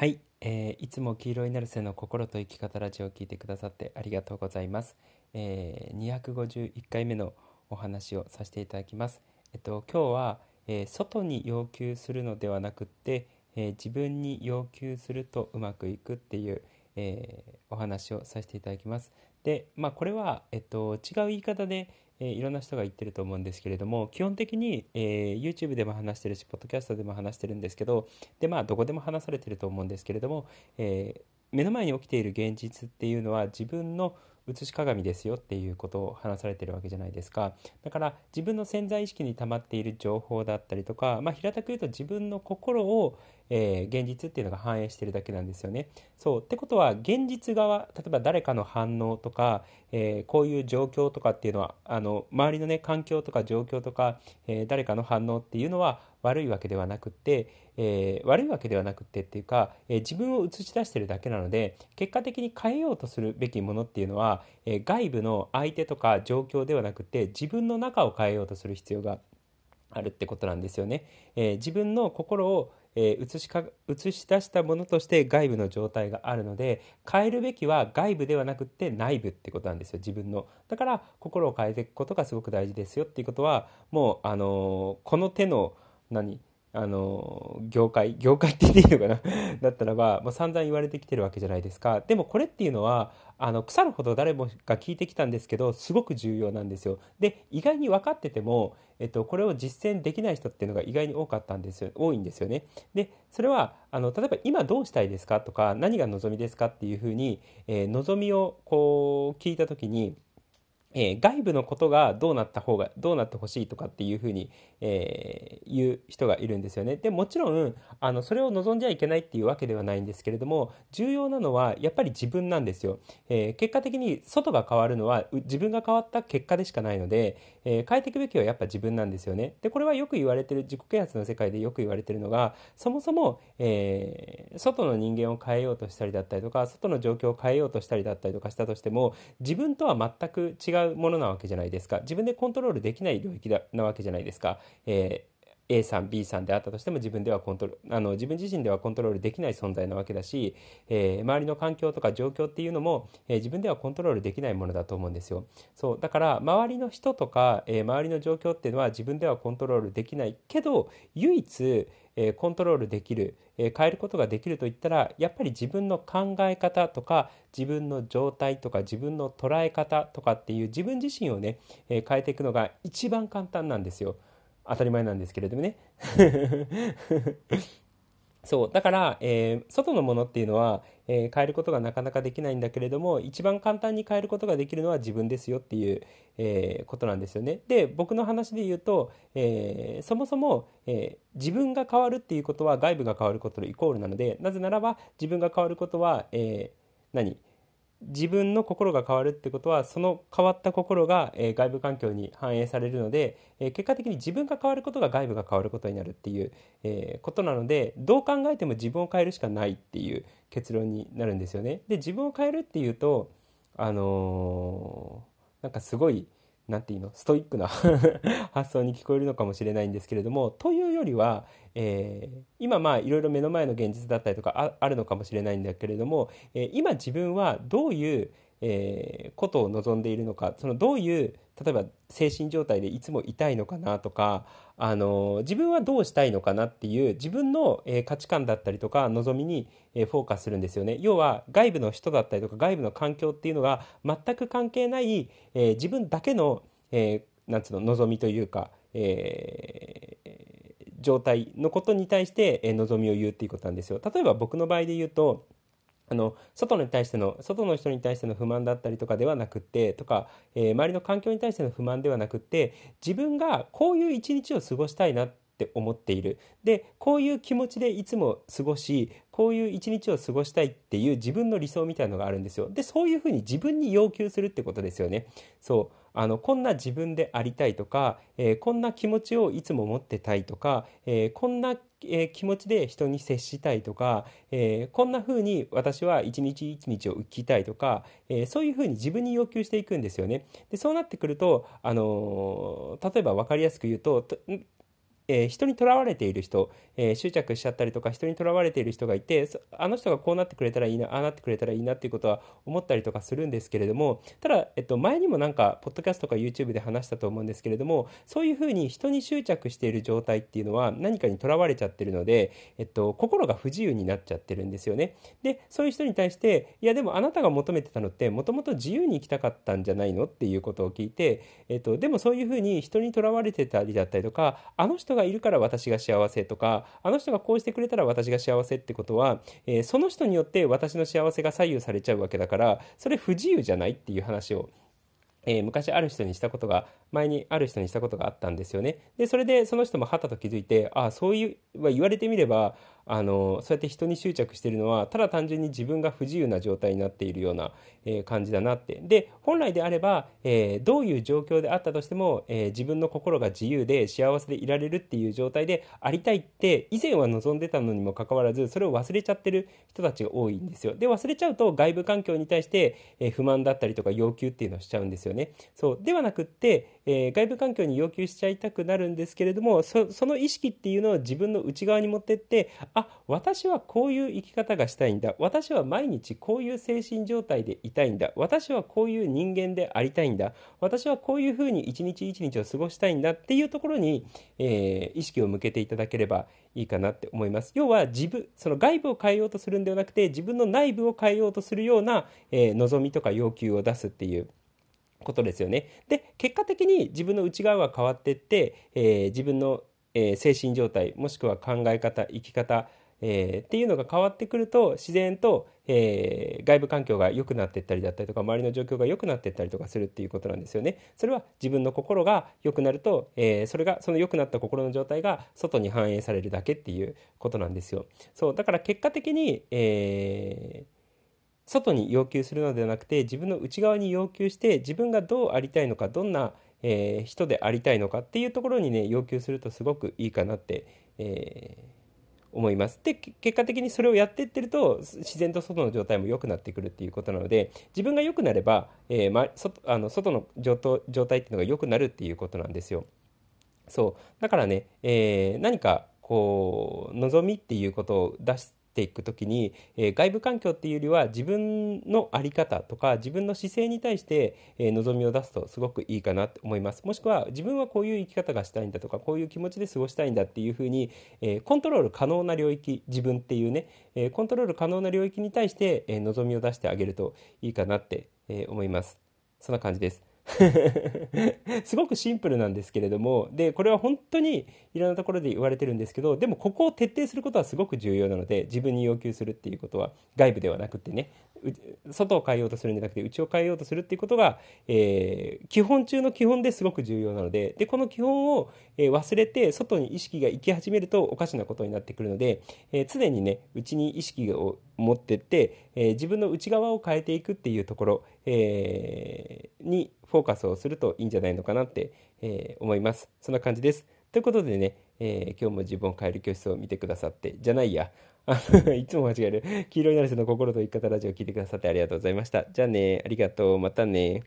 はい、えー、いつも黄色いナルセの心と生き方ラジオを聞いてくださってありがとうございます。えー、251回目のお話をさせていただきます。えっと今日は、えー、外に要求するのではなくって、えー、自分に要求するとうまくいくっていう、えー、お話をさせていただきます。で、まあこれはえっと違う言い方でえー、いろんな人が言ってると思うんですけれども基本的に、えー、YouTube でも話してるしポッドキャストでも話してるんですけどでまあどこでも話されてると思うんですけれども、えー、目の前に起きている現実っていうのは自分の写し鏡ですよっていうことを話されてるわけじゃないですかだから自分の潜在意識に溜まっている情報だったりとか、まあ、平たく言うと自分の心を、えー、現実っていうのが反映してるだけなんですよね。そうってことは現実側例えば誰かの反応とか、えー、こういう状況とかっていうのはあの周りのね環境とか状況とか、えー、誰かの反応っていうのは悪いわけではなくって、えー、悪いわけではなくってっていうか、えー、自分を映し出してるだけなので結果的に変えようとするべきものっていうのは、えー、外部の相手とか状況ではなくて自分の中を変えようとする必要があるってことなんですよね。え自分の心をえー、映しか映し出したものとして外部の状態があるので変えるべきは外部ではなくって内部ってことなんですよ自分のだから心を変えていくことがすごく大事ですよっていうことはもうあのー、この手の何あの業界業界って言っていいのかな？だったらばもう散々言われてきてるわけじゃないですか。でもこれっていうのはあの腐るほど誰もが聞いてきたんですけどすごく重要なんですよ。で意外に分かってても、えっと、これを実践できない人っていうのが意外に多かったんですよ。多いんですよね。でそれはあの例えば今どうしたいですかとか何が望みですかっていうふうに、えー、望みをこう聞いた時にえー、外部のことがどうなった方がどうなってほしいとかっていうふうに、えー、言う人がいるんですよね。でもちろんあのそれを望んじゃいけないっていうわけではないんですけれども重要なのはやっぱり自分なんですよ。えー、結果的に外が変わるのは自分が変わった結果でしかないので、え変えていくべきはやっぱ自分なんですよね。でこれはよく言われてる自己啓発の世界でよく言われてるのがそもそも、え外の人間を変えようとしたりだったりとか外の状況を変えようとしたりだったりとかしたとしても自分とは全く違ううものなわけじゃないですか。自分でコントロールできない領域だなわけじゃないですか、えー A さん B さんであったとしても自分ではコントロあの自分自身ではコントロールできない存在なわけだし、えー、周りの環境とか状況っていうのも、えー、自分ではコントロールできないものだと思うんですよ。そうだから周りの人とか、えー、周りの状況っていうのは自分ではコントロールできないけど唯一えコントロールできる、え変えることができるといったらやっぱり自分の考え方とか自分の状態とか自分の捉え方とかっていう自分自身をね、え変えていくのが一番簡単なんですよ。当たり前なんですけれどもね。そう。だから、えー、外のものっていうのは、えー、変えることがなかなかできないんだけれども一番簡単に変えることができるのは自分ですよっていう、えー、ことなんですよね。で僕の話で言うと、えそもそも、え自分が変わるっていうことは外部が変わることとイコールなのでなぜならば自分が変わることは、え何？自分の心が変わるってことはその変わった心が、え外部環境に反映されるので、え結果的に自分が変わることが外部が変わることになるっていう、えことなのでどう考えても自分を変えるしかないっていう結論になるんですよね。で自分を変えるっていうとあのー、なんかすごい何て言うの？ストイックな 発想に聞こえるのかもしれないんですけれどもというよりは、えー、今まあいろいろ目の前の現実だったりとかあるのかもしれないんだけれども、えー、今自分はどういう、えー、ことを望んでいるのかそのどういう例えば精神状態でいつも痛いのかなとかあの自分はどうしたいのかなっていう自分の、え、価値観だったりとか望みに、え、フォーカスするんですよね。要は外部の人だったりとか外部の環境っていうのが全く関係ない、え、自分だけの、え、なんつうの望みというか、えー、状態のことに対して、え、望みを言うっていうことなんですよ。例えば僕の場合で言うとあの外に対しての外の人に対しての不満だったりとかではなくってとか、えー、周りの環境に対しての不満ではなくって自分がこういう一日を過ごしたいなって思っている。でこういう気持ちでいつも過ごしこういう一日を過ごしたいっていう自分の理想みたいのがあるんですよ。でそういうふうに自分に要求するってことですよね。そう。あのこんな自分でありたいとか、えー、こんな気持ちをいつも持ってたいとか、えー、こんな、えー、気持ちで人に接したいとか、えこんな風に私は一日一日を生きたいとか、えそういう風に自分に要求していくんですよね。でそうなってくると、あの例えば分かりやすく言うとえー、人にとらわれている人、えー、執着しちゃったりとか人にとらわれている人がいてあの人がこうなってくれたらいいなああなってくれたらいいなっていうことは思ったりとかするんですけれどもただ、えっと、前にもなんかポッドキャストとか YouTube で話したと思うんですけれどもそういうふうに人に執着している状態っていうのは何かにとらわれちゃってるので、えっと、心が不自由になっちゃってるんですよね。でそういう人に対していやでもあなたが求めてたのってもともと自由に生きたかったんじゃないの？っていうことを聞いて、えっと、でもそういうふうに人にとらわれてたりだったりとかあの人ががいるから私が幸せとかあの人がこうしてくれたら私が幸せってことは、えー、その人によって私の幸せが左右されちゃうわけだからそれ不自由じゃないっていう話をえー、昔ある人にしたことが前にある人にしたことがあったんですよね。でそれでその人もはたと気づいてああそういうま言われてみればあのそうやって人に執着しているのはただ単純に自分が不自由な状態になっているような、えー、感じだなって。で本来であれば、えー、どういう状況であったとしても、えー、自分の心が自由で幸せでいられるっていう状態でありたいって以前は望んでたのにもかかわらずそれを忘れちゃってる人たちが多いんですよ。で忘れちゃうと外部環境に対して、え不満だったりとか要求っていうのをしちゃうんですよね。そう。ではなくって、え外部環境に要求しちゃいたくなるんですけれどもその意識っていうのを自分の内側に持ってってあ私はこういう生き方がしたいんだ。私は毎日こういう精神状態でいたいんだ。私はこういう人間でありたいんだ。私はこういうふうに一日一日を過ごしたいんだ。っていうところに、えー、意識を向けていただければいいかなって思います。要は自分その外部を変えようとするんではなくて自分の内部を変えようとするような、えー、望みとか要求を出すっていうことですよね。で結果的に自分の内側が変わってって、えー、自分の、えー、精神状態もしくは考え方生き方えー、っていうのが変わってくると自然と、えー、外部環境が良くなっていったりだったりとか周りの状況が良くなっていったりとかするっていうことなんですよね。それは自分の心が良くなると、えー、それがその良くなった心の状態が外に反映されるだけっていうことなんですよ。そうだから結果的に、えー外に要求するのではなくて自分の内側に要求して自分がどうありたいのかどんな、えー、人でありたいのかっていうところにね要求するとすごくいいかなって、えー思います。で結果的にそれをやっていってると自然と外の状態も良くなってくるっていうことなので自分が良くなれば、えーま、外あの外の状状態っていうのが良くなるっていうことなんですよ。そうだからね、えー、何かこう望みっていうことを出していく時に、えー、外部環境っていうよりは自分の在り方とか自分の姿勢に対して、えー、望みを出すとすごくいいかなと思います。もしくは自分はこういう生き方がしたいんだとかこういう気持ちで過ごしたいんだっていうふうに、えー、コントロール可能な領域自分っていうね、えー、コントロール可能な領域に対して、えー、望みを出してあげるといいかなって、えー、思います。そんな感じです。すごくシンプルなんですけれどもでこれは本当にいろんなところで言われてるんですけどでもここを徹底することはすごく重要なので自分に要求するっていうことは外部ではなくてね外を変えようとするんじゃなくて内を変えようとするっていうことが、えー、基本中の基本ですごく重要なのででこの基本を、えー、忘れて外に意識が行き始めるとおかしなことになってくるので、えー、常にね内に意識を持ってって、え自分の内側を変えていくっていうところ、えにフォーカスをするといいんじゃないのかなって、え思います。そんな感じです。ということでね、え今日も自分を変える教室を見てくださってじゃないや いつも間違える。黄色いなるせの心と生き方ラジオを聴いてくださってありがとうございました。じゃあね、ありがとう。またね。